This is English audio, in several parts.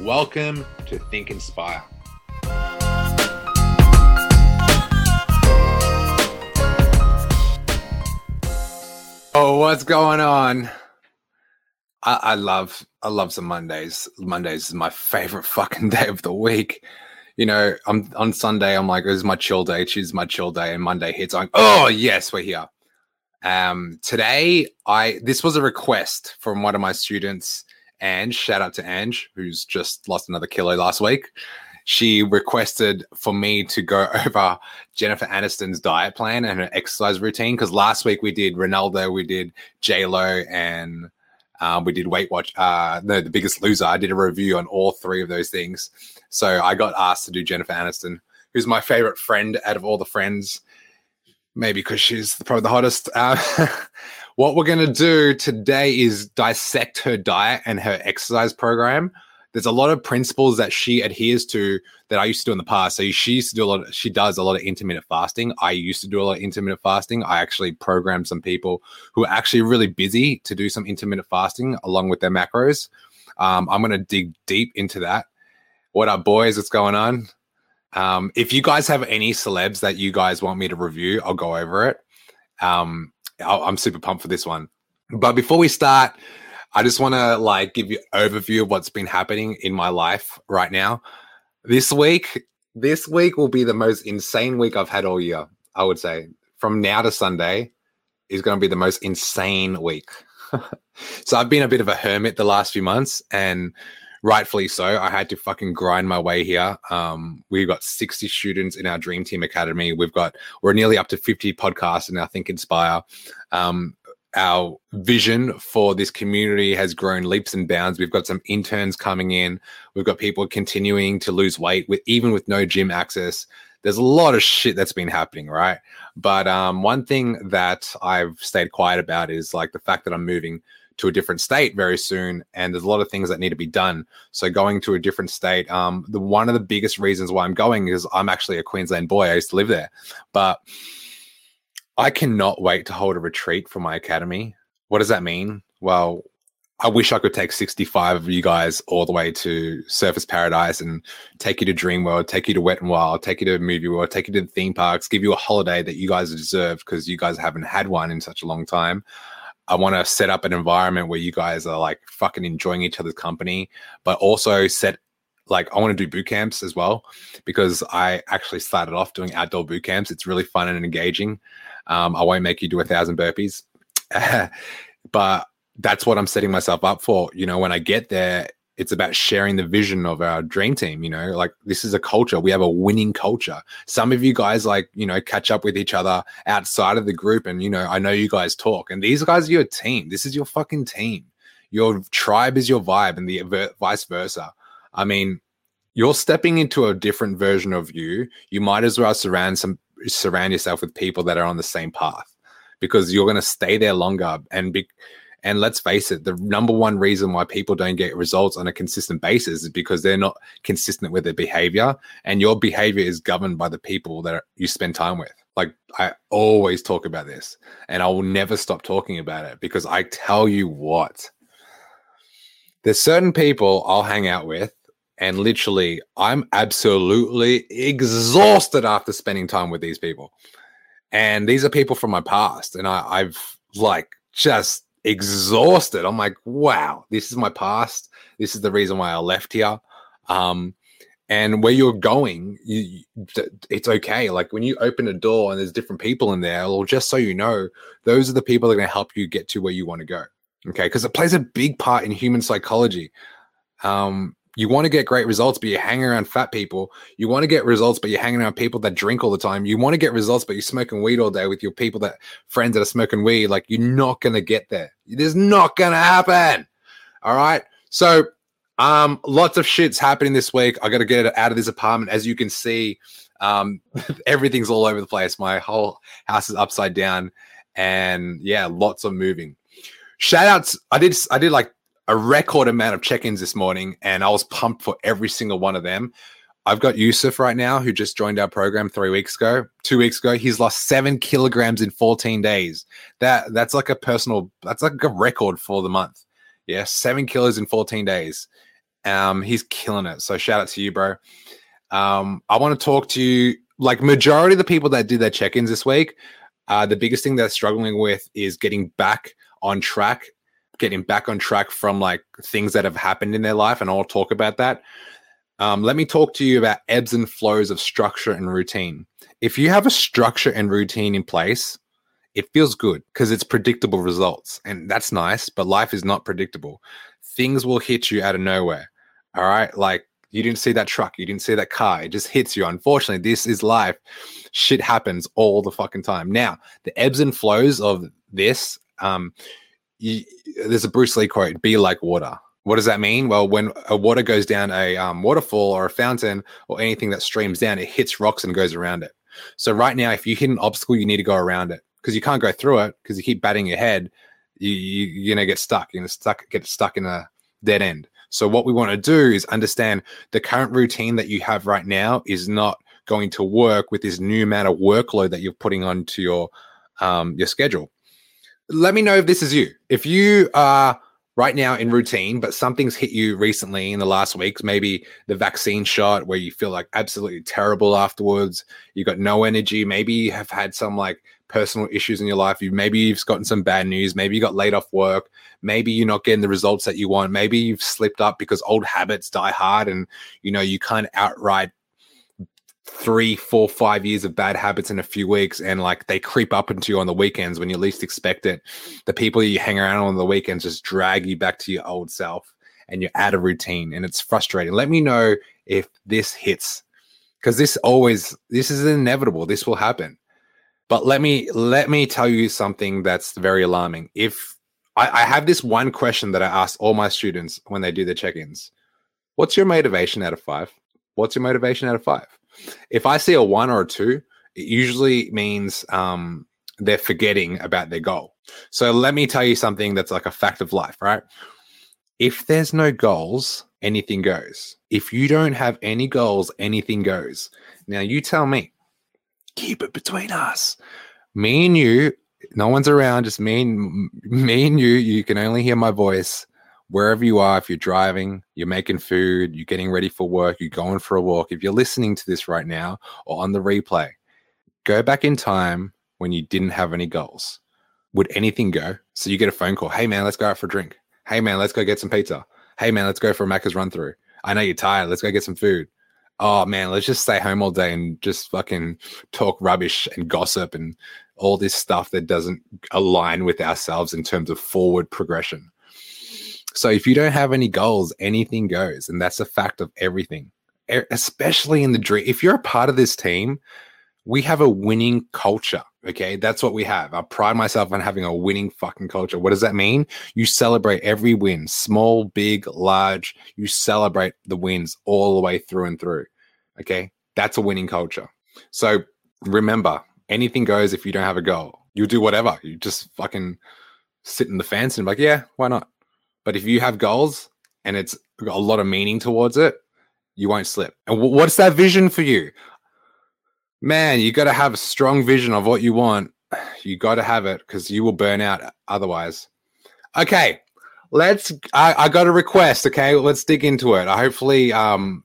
Welcome to Think Inspire. Oh, what's going on? I, I, love I love some Mondays. Mondays is my favorite fucking day of the week. You know, I'm on Sunday, I'm like, this is my chill day, Tuesday's my chill day, and Monday hits, I'm like, oh yes, we're here. Um, today I this was a request from one of my students, and shout out to Ange, who's just lost another kilo last week she requested for me to go over Jennifer Aniston's diet plan and her exercise routine because last week we did Ronaldo, we did J Lo, and um, we did Weight Watch. Uh, no, the Biggest Loser. I did a review on all three of those things. So I got asked to do Jennifer Aniston, who's my favorite friend out of all the friends. Maybe because she's probably the hottest. Uh, what we're going to do today is dissect her diet and her exercise program there's a lot of principles that she adheres to that I used to do in the past. So she used to do a lot. Of, she does a lot of intermittent fasting. I used to do a lot of intermittent fasting. I actually programmed some people who are actually really busy to do some intermittent fasting along with their macros. Um, I'm going to dig deep into that. What up, boys? What's going on? Um, if you guys have any celebs that you guys want me to review, I'll go over it. Um, i am super pumped for this one. But before we start, I just want to like give you overview of what's been happening in my life right now. This week, this week will be the most insane week I've had all year. I would say from now to Sunday is going to be the most insane week. so I've been a bit of a hermit the last few months, and rightfully so. I had to fucking grind my way here. Um, we've got 60 students in our Dream Team Academy. We've got we're nearly up to 50 podcasts in our Think Inspire. Um, our vision for this community has grown leaps and bounds. We've got some interns coming in. We've got people continuing to lose weight with even with no gym access. There's a lot of shit that's been happening, right? But um, one thing that I've stayed quiet about is like the fact that I'm moving to a different state very soon, and there's a lot of things that need to be done. So going to a different state, um, the one of the biggest reasons why I'm going is I'm actually a Queensland boy. I used to live there, but I cannot wait to hold a retreat for my academy. What does that mean? Well, I wish I could take 65 of you guys all the way to Surfers Paradise and take you to Dream World, take you to Wet and Wild, take you to Movie World, take you to the theme parks, give you a holiday that you guys deserve because you guys haven't had one in such a long time. I want to set up an environment where you guys are like fucking enjoying each other's company, but also set like I want to do boot camps as well because I actually started off doing outdoor boot camps. It's really fun and engaging. Um, I won't make you do a thousand burpees, but that's what I'm setting myself up for. You know, when I get there, it's about sharing the vision of our dream team. You know, like this is a culture. We have a winning culture. Some of you guys, like, you know, catch up with each other outside of the group. And, you know, I know you guys talk, and these guys are your team. This is your fucking team. Your tribe is your vibe, and the vice versa. I mean, you're stepping into a different version of you. You might as well surround some surround yourself with people that are on the same path because you're going to stay there longer and be and let's face it the number one reason why people don't get results on a consistent basis is because they're not consistent with their behavior and your behavior is governed by the people that you spend time with like i always talk about this and i will never stop talking about it because i tell you what there's certain people i'll hang out with and literally, I'm absolutely exhausted after spending time with these people. And these are people from my past. And I, I've like just exhausted. I'm like, wow, this is my past. This is the reason why I left here. Um, and where you're going, you, it's okay. Like when you open a door and there's different people in there, or just so you know, those are the people that are going to help you get to where you want to go. Okay, because it plays a big part in human psychology. Um, you want to get great results, but you're hanging around fat people. You want to get results, but you're hanging around people that drink all the time. You want to get results, but you're smoking weed all day with your people that friends that are smoking weed. Like you're not to get there. It is not to happen. All right. So Um, lots of shit's happening this week. I got to get out of this apartment. As you can see, um, everything's all over the place. My whole house is upside down, and yeah, lots of moving. Shout outs. I did. I did like a record amount of check-ins this morning, and I was pumped for every single one of them. I've got Yusuf right now, who just joined our program three weeks ago, two weeks ago. He's lost seven kilograms in 14 days. That that's like a personal, that's like a record for the month. Yeah, seven kilos in 14 days. Um, he's killing it. So shout out to you, bro. Um, I want to talk to you. Like majority of the people that did their check-ins this week, uh, the biggest thing they're struggling with is getting back on track, getting back on track from like things that have happened in their life, and I'll talk about that. Um, let me talk to you about ebbs and flows of structure and routine. If you have a structure and routine in place, it feels good because it's predictable results, and that's nice. But life is not predictable. Things will hit you out of nowhere. All right, like you didn't see that truck, you didn't see that car. It just hits you. Unfortunately, this is life. Shit happens all the fucking time. Now, the ebbs and flows of this. Um, you, there's a Bruce Lee quote: "Be like water." What does that mean? Well, when a water goes down a um, waterfall or a fountain or anything that streams down, it hits rocks and goes around it. So right now, if you hit an obstacle, you need to go around it because you can't go through it because you keep batting your head. You, you you're gonna get stuck. You're gonna stuck get stuck in a dead end. So what we want to do is understand the current routine that you have right now is not going to work with this new amount of workload that you're putting onto your um, your schedule. Let me know if this is you. If you are right now in routine, but something's hit you recently in the last weeks, maybe the vaccine shot where you feel like absolutely terrible afterwards, you got no energy, maybe you have had some like personal issues in your life, you maybe you've gotten some bad news, maybe you got laid off work, maybe you're not getting the results that you want, maybe you've slipped up because old habits die hard and you know you can't outright three, four, five years of bad habits in a few weeks, and like they creep up into you on the weekends when you least expect it. The people you hang around on the weekends just drag you back to your old self, and you're out of routine, and it's frustrating. Let me know if this hits, because this always this is inevitable. This will happen. But let me let me tell you something that's very alarming. If I, I have this one question that I ask all my students when they do their check-ins, what's your motivation out of five? What's your motivation out of five? If I see a one or a two, it usually means um, they're forgetting about their goal. So let me tell you something that's like a fact of life, right? If there's no goals, anything goes. If you don't have any goals, anything goes. Now you tell me, keep it between us. Me and you, no one's around, just me and me and you. You can only hear my voice wherever you are, if you're driving, you're making food, you're getting ready for work, you're going for a walk, if you're listening to this right now or on the replay, go back in time when you didn't have any goals. Would anything go? So you get a phone call. Hey man, let's go out for a drink. Hey man, let's go get some pizza. Hey man, let's go for a Macca's run through. I know you're tired. Let's go get some food. Oh man, let's just stay home all day and just fucking talk rubbish and gossip and all this stuff that doesn't align with ourselves in terms of forward progression. So if you don't have any goals, anything goes. And that's a fact of everything, especially in the dream. If you're a part of this team, we have a winning culture. Okay. That's what we have. I pride myself on having a winning fucking culture. What does that mean? You celebrate every win, small, big, large. You celebrate the wins all the way through and through. Okay. That's a winning culture. So remember, anything goes if you don't have a goal. You'll do whatever. You just fucking sit in the fence and be like, yeah, why not? But if you have goals and it's got a lot of meaning towards it, you won't slip. And w- what's that vision for you? Man, you got to have a strong vision of what you want. You got to have it because you will burn out otherwise. Okay, let's. I, I got a request. Okay, let's dig into it. I hopefully um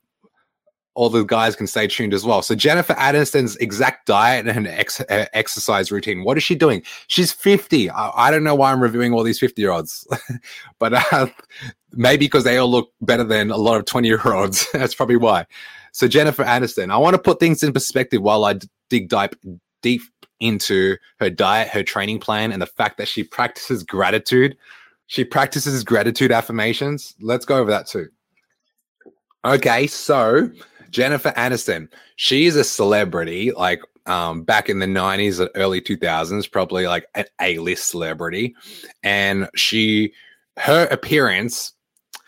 all the guys can stay tuned as well. So Jennifer Aniston's exact diet and ex- exercise routine. What is she doing? She's 50. I, I don't know why I'm reviewing all these 50 year olds, but uh, maybe because they all look better than a lot of 20 year olds. That's probably why. So Jennifer Aniston, I want to put things in perspective while I dig deep, deep into her diet, her training plan, and the fact that she practices gratitude. She practices gratitude affirmations. Let's go over that too. Okay, so Jennifer Aniston, she is a celebrity, like um, back in the 90s, early 2000s, probably like an A list celebrity. And she, her appearance,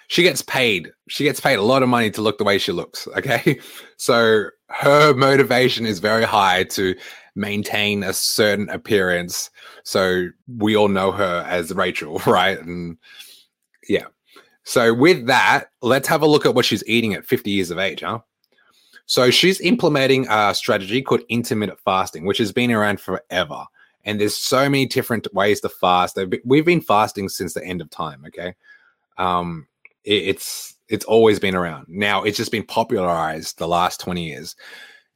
she gets paid. She gets paid a lot of money to look the way she looks. Okay. So her motivation is very high to maintain a certain appearance. So we all know her as Rachel, right? And yeah. So with that, let's have a look at what she's eating at 50 years of age, huh? So she's implementing a strategy called intermittent fasting, which has been around forever. And there's so many different ways to fast. We've been fasting since the end of time. Okay, um, it, it's it's always been around. Now it's just been popularized the last twenty years.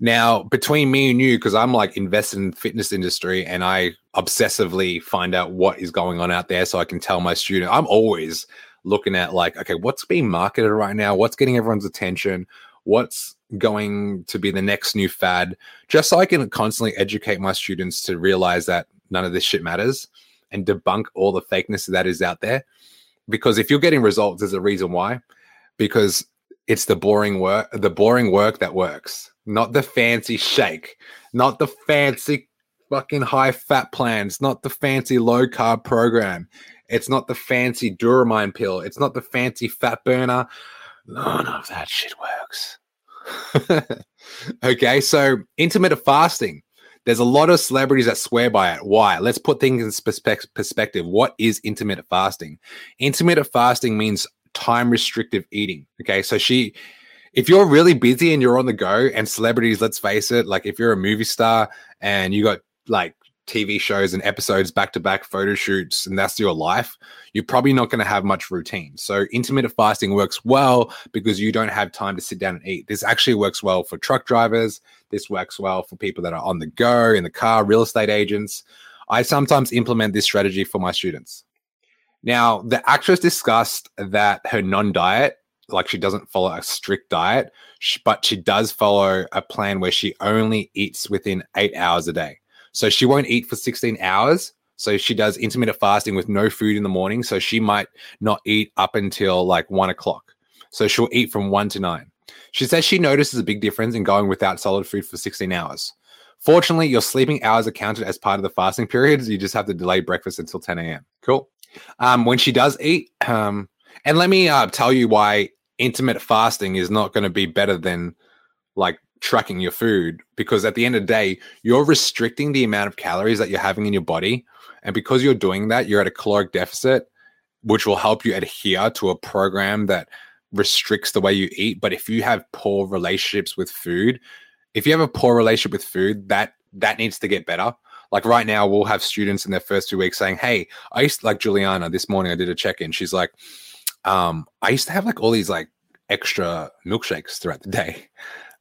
Now between me and you, because I'm like invested in the fitness industry and I obsessively find out what is going on out there, so I can tell my student. I'm always looking at like, okay, what's being marketed right now? What's getting everyone's attention? What's going to be the next new fad, just so I can constantly educate my students to realize that none of this shit matters and debunk all the fakeness that is out there. Because if you're getting results, there's a reason why. Because it's the boring work, the boring work that works, not the fancy shake, not the fancy fucking high fat plans, not the fancy low carb program. It's not the fancy Duromine pill. It's not the fancy fat burner. None of that shit works. okay, so intermittent fasting. There's a lot of celebrities that swear by it. Why? Let's put things in perspective. What is intermittent fasting? Intermittent fasting means time restrictive eating. Okay, so she, if you're really busy and you're on the go, and celebrities, let's face it, like if you're a movie star and you got like TV shows and episodes back to back photo shoots and that's your life, you're probably not going to have much routine. So intermittent fasting works well because you don't have time to sit down and eat. This actually works well for truck drivers. This works well for people that are on the go, in the car, real estate agents. I sometimes implement this strategy for my students. Now, the actress discussed that her non diet, like she doesn't follow a strict diet, but she does follow a plan where she only eats within eight hours a day. So she won't eat for 16 hours. So she does intermittent fasting with no food in the morning. So she might not eat up until like one o'clock. So she'll eat from one to nine. She says she notices a big difference in going without solid food for 16 hours. Fortunately, your sleeping hours are counted as part of the fasting period. You just have to delay breakfast until 10 a.m. Cool. Um, when she does eat, um, and let me uh, tell you why intermittent fasting is not going to be better than like tracking your food because at the end of the day, you're restricting the amount of calories that you're having in your body. And because you're doing that, you're at a caloric deficit, which will help you adhere to a program that restricts the way you eat. But if you have poor relationships with food, if you have a poor relationship with food, that that needs to get better. Like right now, we'll have students in their first two weeks saying, Hey, I used to like Juliana this morning, I did a check-in. She's like, um, I used to have like all these like extra milkshakes throughout the day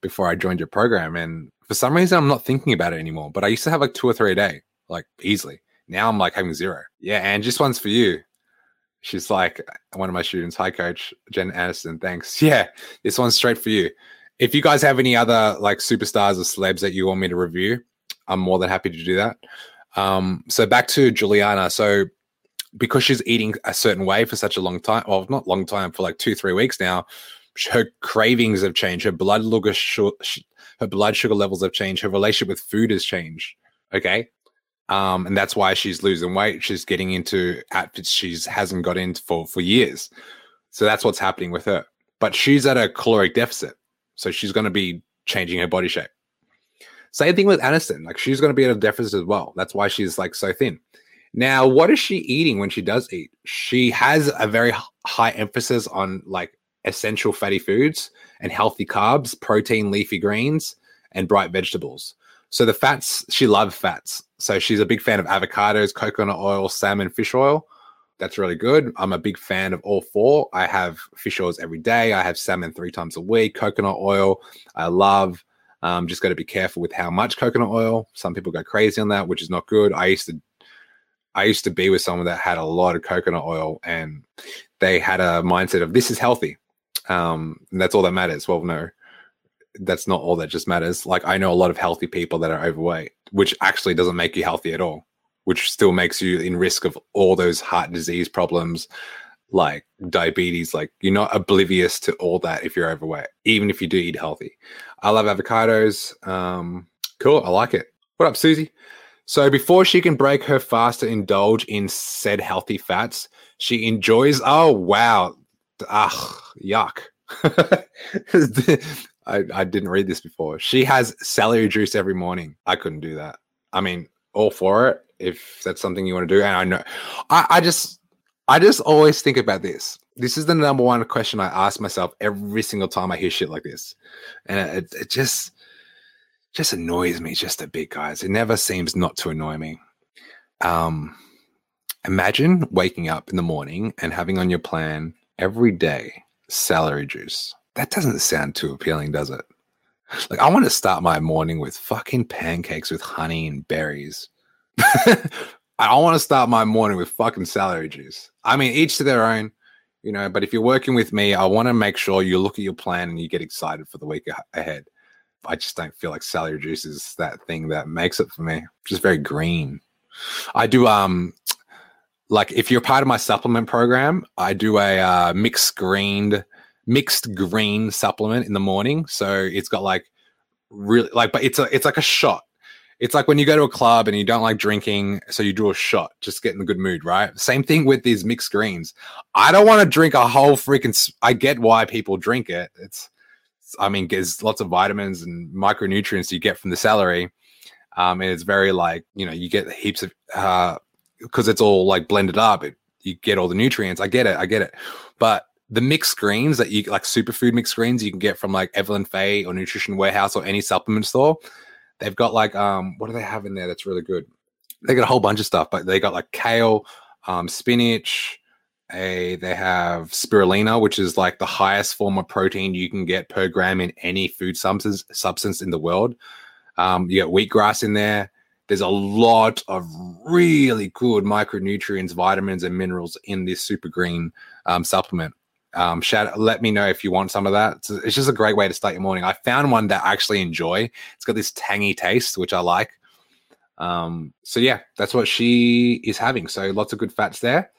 before I joined your program. And for some reason, I'm not thinking about it anymore. But I used to have like two or three a day, like easily. Now I'm like having zero. Yeah. And just one's for you. She's like, one of my students, hi, coach, Jen Aniston. Thanks. Yeah. This one's straight for you. If you guys have any other like superstars or celebs that you want me to review, I'm more than happy to do that. Um, so back to Juliana. So because she's eating a certain way for such a long time, well, not long time, for like two, three weeks now, her cravings have changed. Her blood sugar, her blood sugar levels have changed. Her relationship with food has changed. Okay, um, and that's why she's losing weight. She's getting into outfits she's hasn't got into for for years. So that's what's happening with her. But she's at a caloric deficit, so she's going to be changing her body shape. Same thing with Aniston. Like she's going to be at a deficit as well. That's why she's like so thin. Now, what is she eating when she does eat? She has a very high emphasis on like essential fatty foods and healthy carbs, protein, leafy greens, and bright vegetables. So the fats, she loves fats. So she's a big fan of avocados, coconut oil, salmon, fish oil. That's really good. I'm a big fan of all four. I have fish oils every day. I have salmon three times a week. Coconut oil, I love. Um, just got to be careful with how much coconut oil. Some people go crazy on that, which is not good. I used to, I used to be with someone that had a lot of coconut oil, and they had a mindset of this is healthy um, and that's all that matters. Well, no, that's not all that just matters. Like I know a lot of healthy people that are overweight, which actually doesn't make you healthy at all, which still makes you in risk of all those heart disease problems, like diabetes. Like you're not oblivious to all that if you're overweight, even if you do eat healthy. I love avocados. Um, cool, I like it. What up, Susie? So before she can break her fast to indulge in said healthy fats, she enjoys. Oh wow, ugh, yuck. I, I didn't read this before. She has celery juice every morning. I couldn't do that. I mean, all for it if that's something you want to do. And I know, I, I just, I just always think about this. This is the number one question I ask myself every single time I hear shit like this, and it, it just, just annoys me just a bit, guys. It never seems not to annoy me. Um, imagine waking up in the morning and having on your plan every day celery juice. That doesn't sound too appealing, does it? Like, I want to start my morning with fucking pancakes with honey and berries. I want to start my morning with fucking celery juice. I mean, each to their own, you know, but if you're working with me, I want to make sure you look at your plan and you get excited for the week ahead. I just don't feel like celery juice is that thing that makes it for me. Just very green. I do um like if you're part of my supplement program, I do a uh, mixed green mixed green supplement in the morning. So it's got like really like, but it's a it's like a shot. It's like when you go to a club and you don't like drinking, so you do a shot, just get in the good mood, right? Same thing with these mixed greens. I don't want to drink a whole freaking. I get why people drink it. It's, I mean, there's lots of vitamins and micronutrients you get from the celery. Um, and it's very like you know you get heaps of uh because it's all like blended up. It, you get all the nutrients. I get it. I get it. But the mixed greens that you like superfood mixed greens you can get from like Evelyn Faye or Nutrition Warehouse or any supplement store. They've got like um what do they have in there that's really good? They got a whole bunch of stuff, but they got like kale, um, spinach, a they have spirulina, which is like the highest form of protein you can get per gram in any food substance substance in the world. Um, you get wheatgrass in there. There's a lot of really good micronutrients, vitamins, and minerals in this super green um, supplement um, shout, let me know if you want some of that. It's, it's, just a great way to start your morning. I found one that I actually enjoy. It's got this tangy taste, which I like. Um, so yeah, that's what she is having. So lots of good fats there.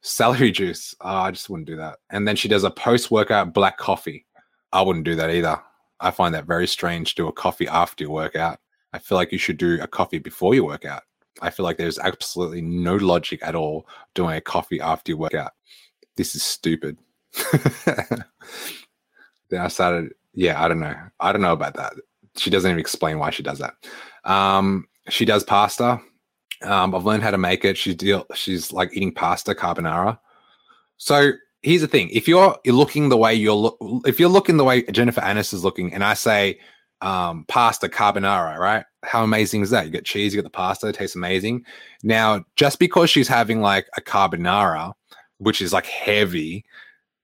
Celery juice. Oh, I just wouldn't do that. And then she does a post workout black coffee. I wouldn't do that either. I find that very strange. To do a coffee after your workout. I feel like you should do a coffee before your workout. I feel like there's absolutely no logic at all doing a coffee after your workout. This is stupid. then I started, yeah, I don't know. I don't know about that. She doesn't even explain why she does that. Um, she does pasta. Um, I've learned how to make it. She's deal, she's like eating pasta carbonara. So here's the thing: if you're you're looking the way you're look, if you're looking the way Jennifer Anis is looking, and I say um, pasta carbonara, right? How amazing is that? You get cheese, you get the pasta, it tastes amazing. Now, just because she's having like a carbonara, which is like heavy,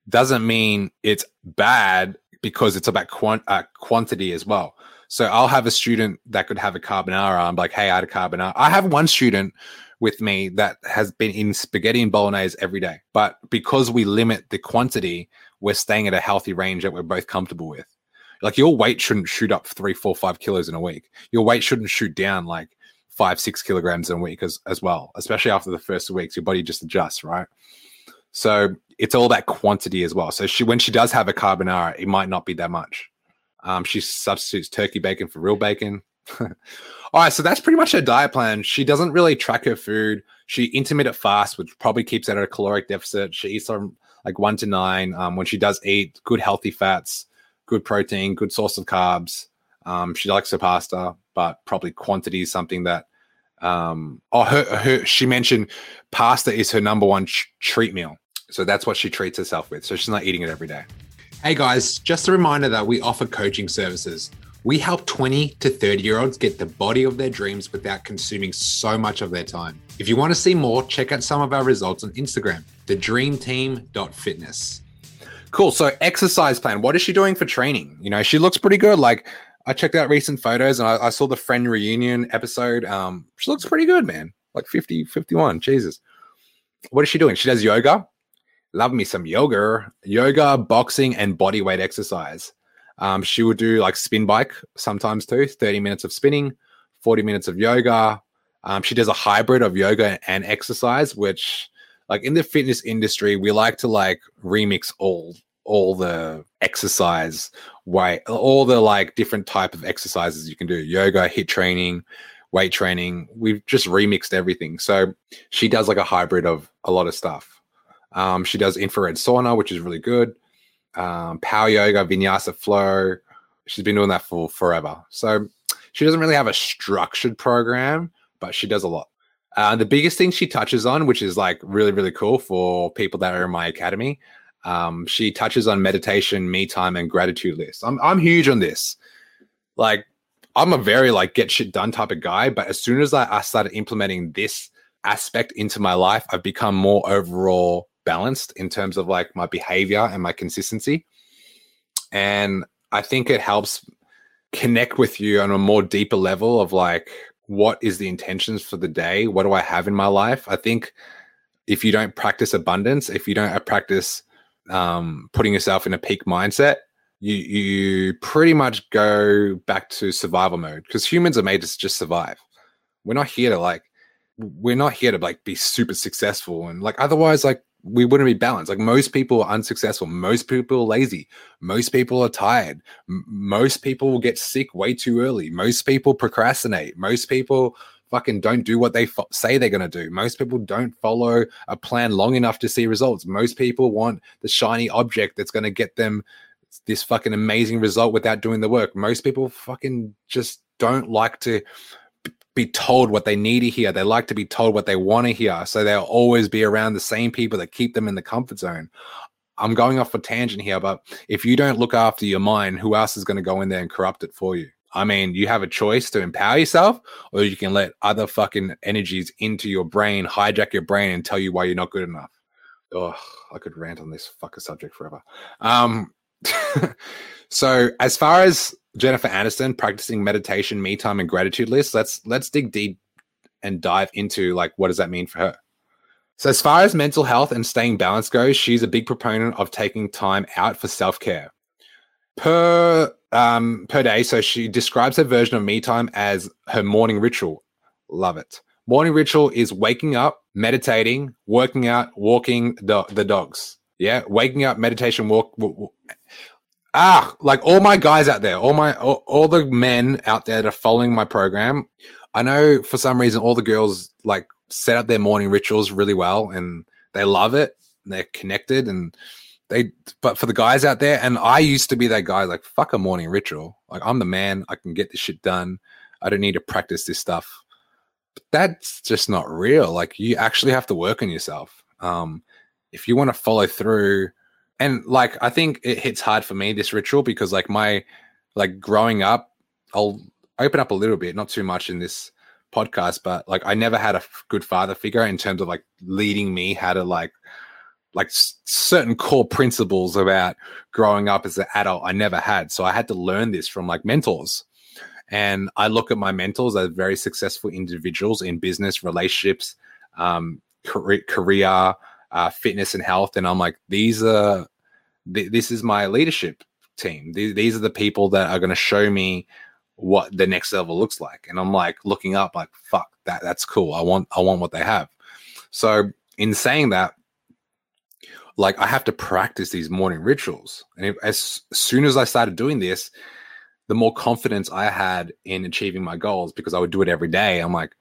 doesn't mean it's bad because it's about quant- uh, quantity as well. So I'll have a student that could have a carbonara. I'm like, hey, I had a carbonara. I have one student with me that has been in spaghetti and bolognese every day. But because we limit the quantity, we're staying at a healthy range that we're both comfortable with. Like your weight shouldn't shoot up three, four, five kilos in a week. Your weight shouldn't shoot down like five, six kilograms in a week as, as well, especially after the first weeks. Your body just adjusts, right? So it's all that quantity as well. So she when she does have a carbonara, it might not be that much. Um, she substitutes turkey bacon for real bacon. all right, so that's pretty much her diet plan. She doesn't really track her food. She intermittent fast, which probably keeps her at a caloric deficit. She eats from like one to nine. Um, when she does eat, good healthy fats, good protein, good source of carbs. Um, she likes her pasta, but probably quantity is something that. Um, oh, her, her she mentioned pasta is her number one ch- treat meal. So that's what she treats herself with. So she's not eating it every day. Hey guys, just a reminder that we offer coaching services. We help 20 to 30 year olds get the body of their dreams without consuming so much of their time. If you want to see more, check out some of our results on Instagram, thedreamteam.fitness. Cool. So, exercise plan. What is she doing for training? You know, she looks pretty good. Like, I checked out recent photos and I, I saw the friend reunion episode. Um, she looks pretty good, man. Like 50, 51. Jesus. What is she doing? She does yoga love me some yoga, yoga, boxing, and body weight exercise. Um, she would do like spin bike sometimes too, 30 minutes of spinning, 40 minutes of yoga. Um, she does a hybrid of yoga and exercise, which like in the fitness industry, we like to like remix all all the exercise way, all the like different type of exercises you can do, yoga, HIIT training, weight training. We've just remixed everything. So she does like a hybrid of a lot of stuff. Um, she does infrared sauna, which is really good. Um, power yoga, vinyasa flow. She's been doing that for forever. So she doesn't really have a structured program, but she does a lot. Uh, the biggest thing she touches on, which is like really, really cool for people that are in my academy, um, she touches on meditation, me time, and gratitude lists. I'm I'm huge on this. Like, I'm a very like get shit done type of guy, but as soon as I, I started implementing this aspect into my life, I've become more overall balanced in terms of like my behavior and my consistency. And I think it helps connect with you on a more deeper level of like what is the intentions for the day? What do I have in my life? I think if you don't practice abundance, if you don't practice um, putting yourself in a peak mindset, you you pretty much go back to survival mode because humans are made to just survive. We're not here to like we're not here to like be super successful and like otherwise like we wouldn't be balanced. Like most people are unsuccessful. Most people are lazy. Most people are tired. M- most people will get sick way too early. Most people procrastinate. Most people fucking don't do what they fo- say they're going to do. Most people don't follow a plan long enough to see results. Most people want the shiny object that's going to get them this fucking amazing result without doing the work. Most people fucking just don't like to be told what they need to hear. They like to be told what they want to hear. So they'll always be around the same people that keep them in the comfort zone. I'm going off a tangent here, but if you don't look after your mind, who else is going to go in there and corrupt it for you? I mean, you have a choice to empower yourself, or you can let other fucking energies into your brain, hijack your brain, and tell you why you're not good enough. Oh, I could rant on this fucker subject forever. Um, so as far as Jennifer Aniston practicing meditation, me time, and gratitude lists. Let's let's dig deep and dive into like what does that mean for her. So as far as mental health and staying balanced goes, she's a big proponent of taking time out for self care per um, per day. So she describes her version of me time as her morning ritual. Love it. Morning ritual is waking up, meditating, working out, walking the, the dogs. Yeah, waking up, meditation, walk, walk ah, like all my guys out there, all my all, all, the men out there that are following my program. I know for some reason all the girls like set up their morning rituals really well and they love it. they're connected and they but for the guys out there, and I used to be that guy, like fuck a morning ritual. Like I'm the man, I can get this shit done. I don't need to practice this stuff. But that's just not real. Like you actually have to work on yourself. Um, if you want to follow through and like I think it hits hard for me this ritual because like my like growing up, I'll open up a little bit, not too much in this podcast, but like I never had a good father figure in terms of like leading me how to like like s- certain core principles about growing up as an adult I never had. So I had to learn this from like mentors. And I look at my mentors as very successful individuals in business, relationships, um, career, career uh, fitness and health, and I'm like, these are th- this is my leadership team. These, these are the people that are going to show me what the next level looks like, and I'm like looking up, like, fuck that, that's cool. I want I want what they have. So in saying that, like I have to practice these morning rituals, and if, as soon as I started doing this, the more confidence I had in achieving my goals because I would do it every day. I'm like,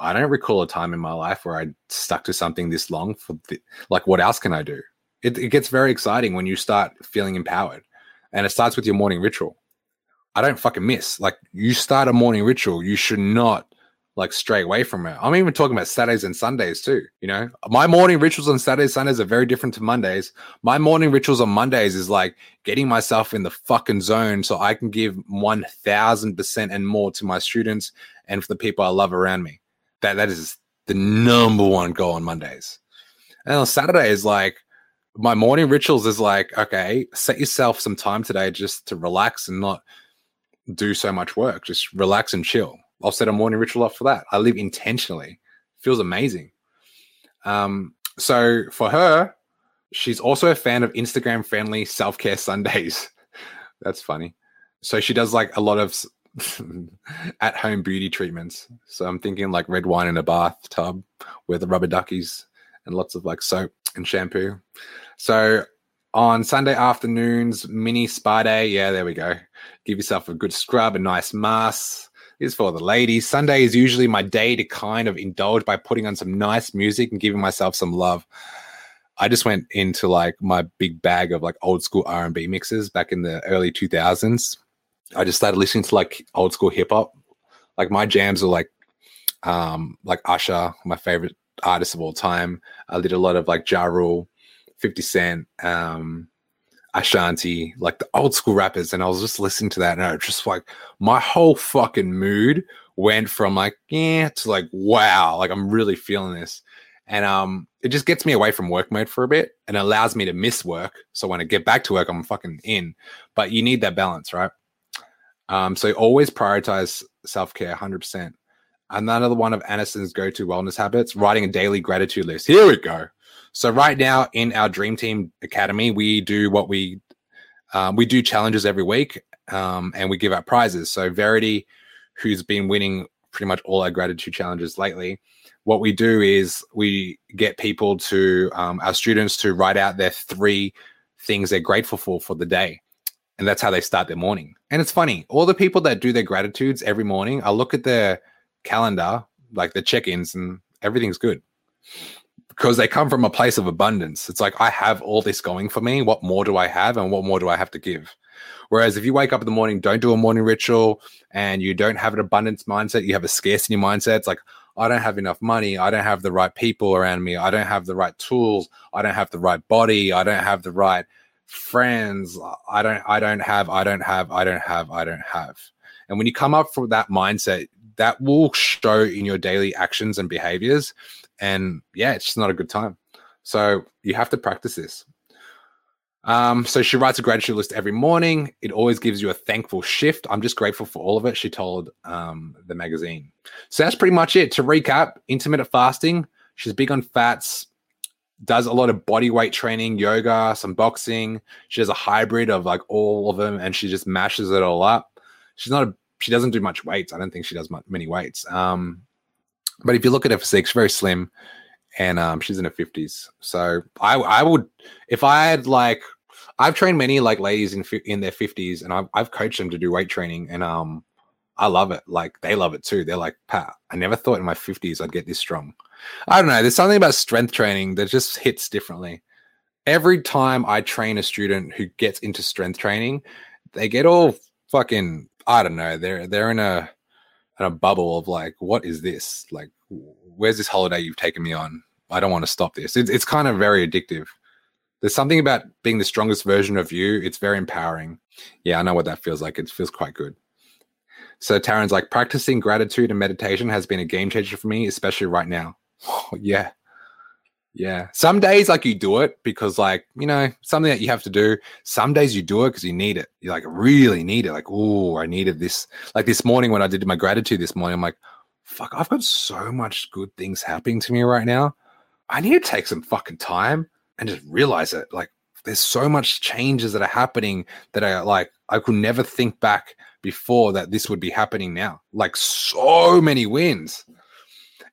I don't recall a time in my life where I stuck to something this long for like what else can I do? It, it gets very exciting when you start feeling empowered. And it starts with your morning ritual. I don't fucking miss. Like you start a morning ritual, you should not like stray away from it. I'm even talking about Saturdays and Sundays too. You know, my morning rituals on Saturdays, Sundays are very different to Mondays. My morning rituals on Mondays is like getting myself in the fucking zone so I can give 1000% and more to my students and for the people I love around me that that is the number one goal on Mondays. And on Saturday is like my morning rituals is like, okay, set yourself some time today just to relax and not do so much work. Just relax and chill. I'll set a morning ritual up for that. I live intentionally. Feels amazing. Um, so for her, she's also a fan of Instagram friendly self care Sundays. That's funny. So she does like a lot of at home beauty treatments. So I'm thinking like red wine in a bathtub with rubber duckies and lots of like soap and shampoo. So on Sunday afternoons, mini spa day. Yeah, there we go. Give yourself a good scrub, a nice mask. This is for the ladies. Sunday is usually my day to kind of indulge by putting on some nice music and giving myself some love. I just went into like my big bag of like old school R and B mixes back in the early 2000s. I just started listening to like old school hip hop. Like my jams were like, um, like Usher, my favorite artist of all time. I did a lot of like Ja Rule, 50 Cent, um, Ashanti, like the old school rappers. And I was just listening to that and I was just like, my whole fucking mood went from like, yeah, to like, wow, like I'm really feeling this. And um, it just gets me away from work mode for a bit and allows me to miss work. So when I get back to work, I'm fucking in. But you need that balance, right? Um, so always prioritize self care 100%. Another one of Aniston's go to wellness habits writing a daily gratitude list. Here we go. So right now in our Dream Team Academy, we do what we um, we do challenges every week, um, and we give out prizes. So Verity, who's been winning pretty much all our gratitude challenges lately, what we do is we get people to um, our students to write out their three things they're grateful for for the day and that's how they start their morning and it's funny all the people that do their gratitudes every morning i look at their calendar like the check-ins and everything's good because they come from a place of abundance. It's like, I have all this going for me. What more do I have? And what more do I have to give? Whereas if you wake up in the morning, don't do a morning ritual, and you don't have an abundance mindset, you have a scarcity mindset. It's like, I don't have enough money. I don't have the right people around me. I don't have the right tools. I don't have the right body. I don't have the right friends. I don't, I don't have, I don't have, I don't have, I don't have. And when you come up from that mindset, that will show in your daily actions and behaviors and yeah, it's just not a good time. So you have to practice this. Um, so she writes a gratitude list every morning. It always gives you a thankful shift. I'm just grateful for all of it, she told um, the magazine. So that's pretty much it. To recap, intermittent fasting. She's big on fats, does a lot of body weight training, yoga, some boxing. She has a hybrid of like all of them and she just mashes it all up. She's not a, she doesn't do much weights. I don't think she does much, many weights. Um, but if you look at her physique, she's very slim, and um, she's in her fifties. So I I would if I had like I've trained many like ladies in in their fifties, and I've I've coached them to do weight training, and um I love it. Like they love it too. They're like, Pat, I never thought in my fifties I'd get this strong. I don't know. There's something about strength training that just hits differently. Every time I train a student who gets into strength training, they get all fucking I don't know. They're they're in a in a bubble of like, what is this? Like, where's this holiday you've taken me on? I don't want to stop this. It's, it's kind of very addictive. There's something about being the strongest version of you. It's very empowering. Yeah, I know what that feels like. It feels quite good. So Taryn's like, practicing gratitude and meditation has been a game changer for me, especially right now. yeah. Yeah. Some days like you do it because like, you know, something that you have to do. Some days you do it because you need it. You like really need it. Like, oh, I needed this. Like this morning when I did my gratitude this morning, I'm like, fuck, I've got so much good things happening to me right now. I need to take some fucking time and just realize it. Like there's so much changes that are happening that I like I could never think back before that this would be happening now. Like so many wins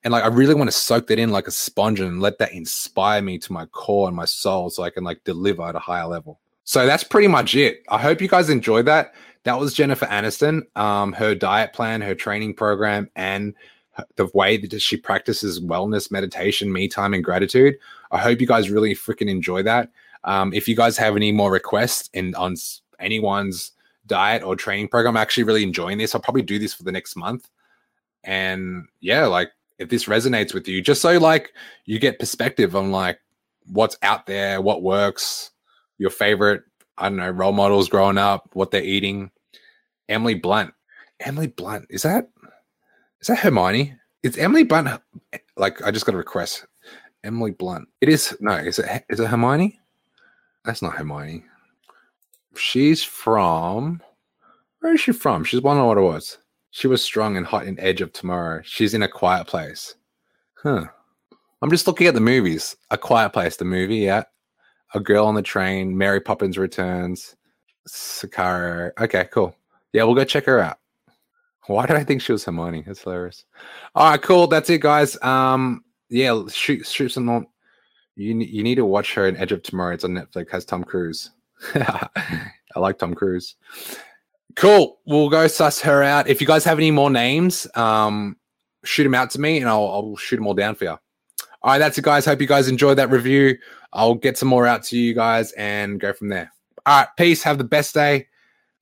and like I really want to soak that in like a sponge and let that inspire me to my core and my soul so I can like deliver at a higher level. So that's pretty much it. I hope you guys enjoyed that. That was Jennifer Aniston, um, her diet plan, her training program, and the way that she practices wellness, meditation, me time, and gratitude. I hope you guys really freaking enjoy that. Um, if you guys have any more requests in on anyone's diet or training program, I'm actually really enjoying this. I'll probably do this for the next month. And yeah, like if this resonates with you, just so like you get perspective on like what's out there, what works, your favorite, I don't know, role models growing up, what they're eating. Emily Blunt. Emily Blunt, is that is that Hermione? It's Emily Blunt like I just got a request. Emily Blunt. It is no, is it is it Hermione? That's not Hermione. She's from where is she from? She's one of what it was. She was strong and hot in Edge of Tomorrow. She's in A Quiet Place. Huh. I'm just looking at the movies. A Quiet Place, the movie, yeah. A Girl on the Train, Mary Poppins Returns, Sicario. Okay, cool. Yeah, we'll go check her out. Why did I think she was Hermione? That's hilarious. All right, cool. That's it, guys. Um, yeah, shoot, shoot some. You you need to watch her in Edge of Tomorrow. It's on Netflix. Has Tom Cruise. I like Tom Cruise. Cool. We'll go suss her out. If you guys have any more names, um, shoot them out to me and I'll, I'll shoot them all down for you. All right, that's it, guys. Hope you guys enjoyed that review. I'll get some more out to you guys and go from there. All right, peace. Have the best day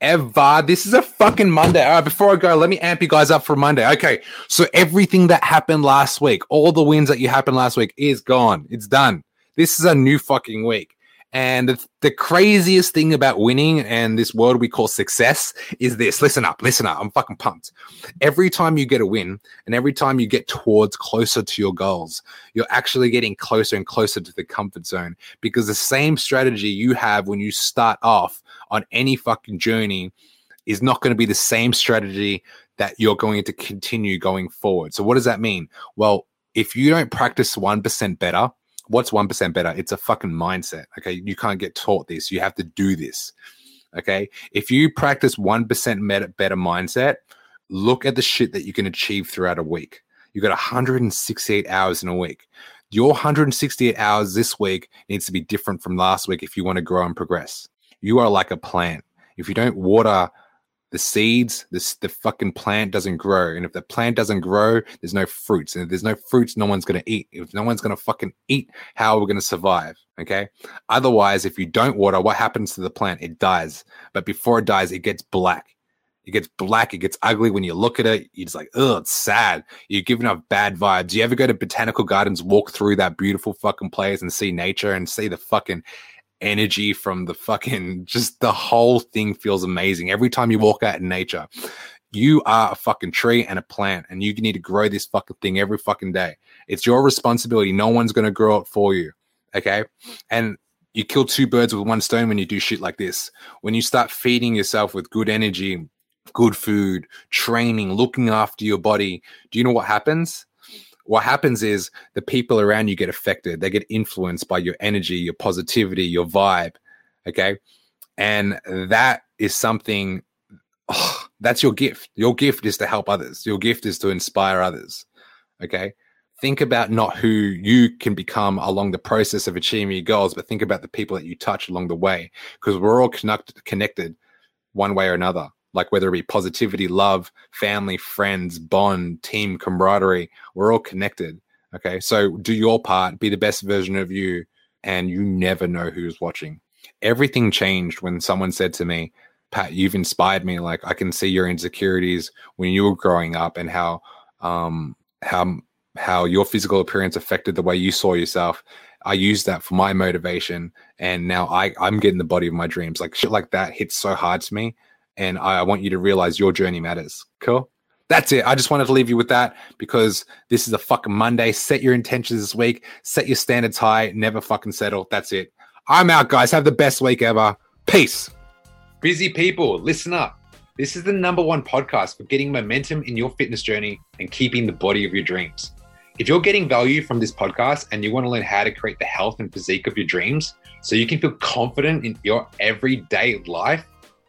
ever. This is a fucking Monday. All right, before I go, let me amp you guys up for Monday. Okay, so everything that happened last week, all the wins that you happened last week is gone. It's done. This is a new fucking week. And the, the, craziest thing about winning and this world we call success is this. Listen up, listen up. I'm fucking pumped. Every time you get a win and every time you get towards closer to your goals, you're actually getting closer and closer to the comfort zone because the same strategy you have when you start off on any fucking journey is not going to be the same strategy that you're going to continue going forward. So, what does that mean? Well, if you don't practice 1% better, what's 1% better? It's a fucking mindset. Okay. You can't get taught this. You have to do this. Okay. If you practice 1% better mindset, look at the shit that you can achieve throughout a week. You've got 168 hours in a week. Your 168 hours this week needs to be different from last week if you want to grow and progress. You are like a plant. If you don't water the seeds, this the fucking plant doesn't grow. And if the plant doesn't grow, there's no fruits. And if there's no fruits, no one's gonna eat. If no one's gonna fucking eat, how are we gonna survive? Okay. Otherwise, if you don't water, what happens to the plant? It dies. But before it dies, it gets black. It gets black. It gets ugly when you look at it. You're just like, oh, it's sad. You're giving off bad vibes. You ever go to botanical gardens, walk through that beautiful fucking place and see nature and see the fucking energy from the fucking just the whole thing feels amazing. Every time you walk out in nature you are a fucking tree and a plant and you need to grow this fucking thing every fucking day. It's your responsibility. No one's going to grow it for you okay? And you kill two birds with one stone when you do shit like this. When you start feeding yourself with good energy good food training looking after your body do you know what happens what happens is the people around you get affected. They get influenced by your energy, your positivity, your vibe. Okay. And that is something oh, that's your gift. Your gift is to help others. Your gift is to inspire others. Okay. Think about not who you can become along the process of achieving your goals, but think about the people that you touch along the way because we're all connect- connected one way or another like whether it be positivity, love, family, friends, bond, team, camaraderie, we're all connected. Okay. So do your part, be the best version of you, and you never know who's watching. Everything changed when someone said to me, Pat, you've inspired me. Like I can see your insecurities when you were growing up and how um how how your physical appearance affected the way you saw yourself. I used that for my motivation and now I, I'm getting the body of my dreams. Like shit like that hits so hard to me and I want you to realize your journey matters. Cool. That's it. I just wanted to leave you with that because this is a fucking Monday. Set your intentions this week. Set your standards high. Never fucking settle. That's it. I'm out, guys. Have the best week ever. Peace. Busy people, listen up. This is the number one podcast for getting momentum in your fitness journey and keeping the body of your dreams. If you're getting value from this podcast and you want to learn how to create the health and physique of your dreams so you can feel confident in your everyday life,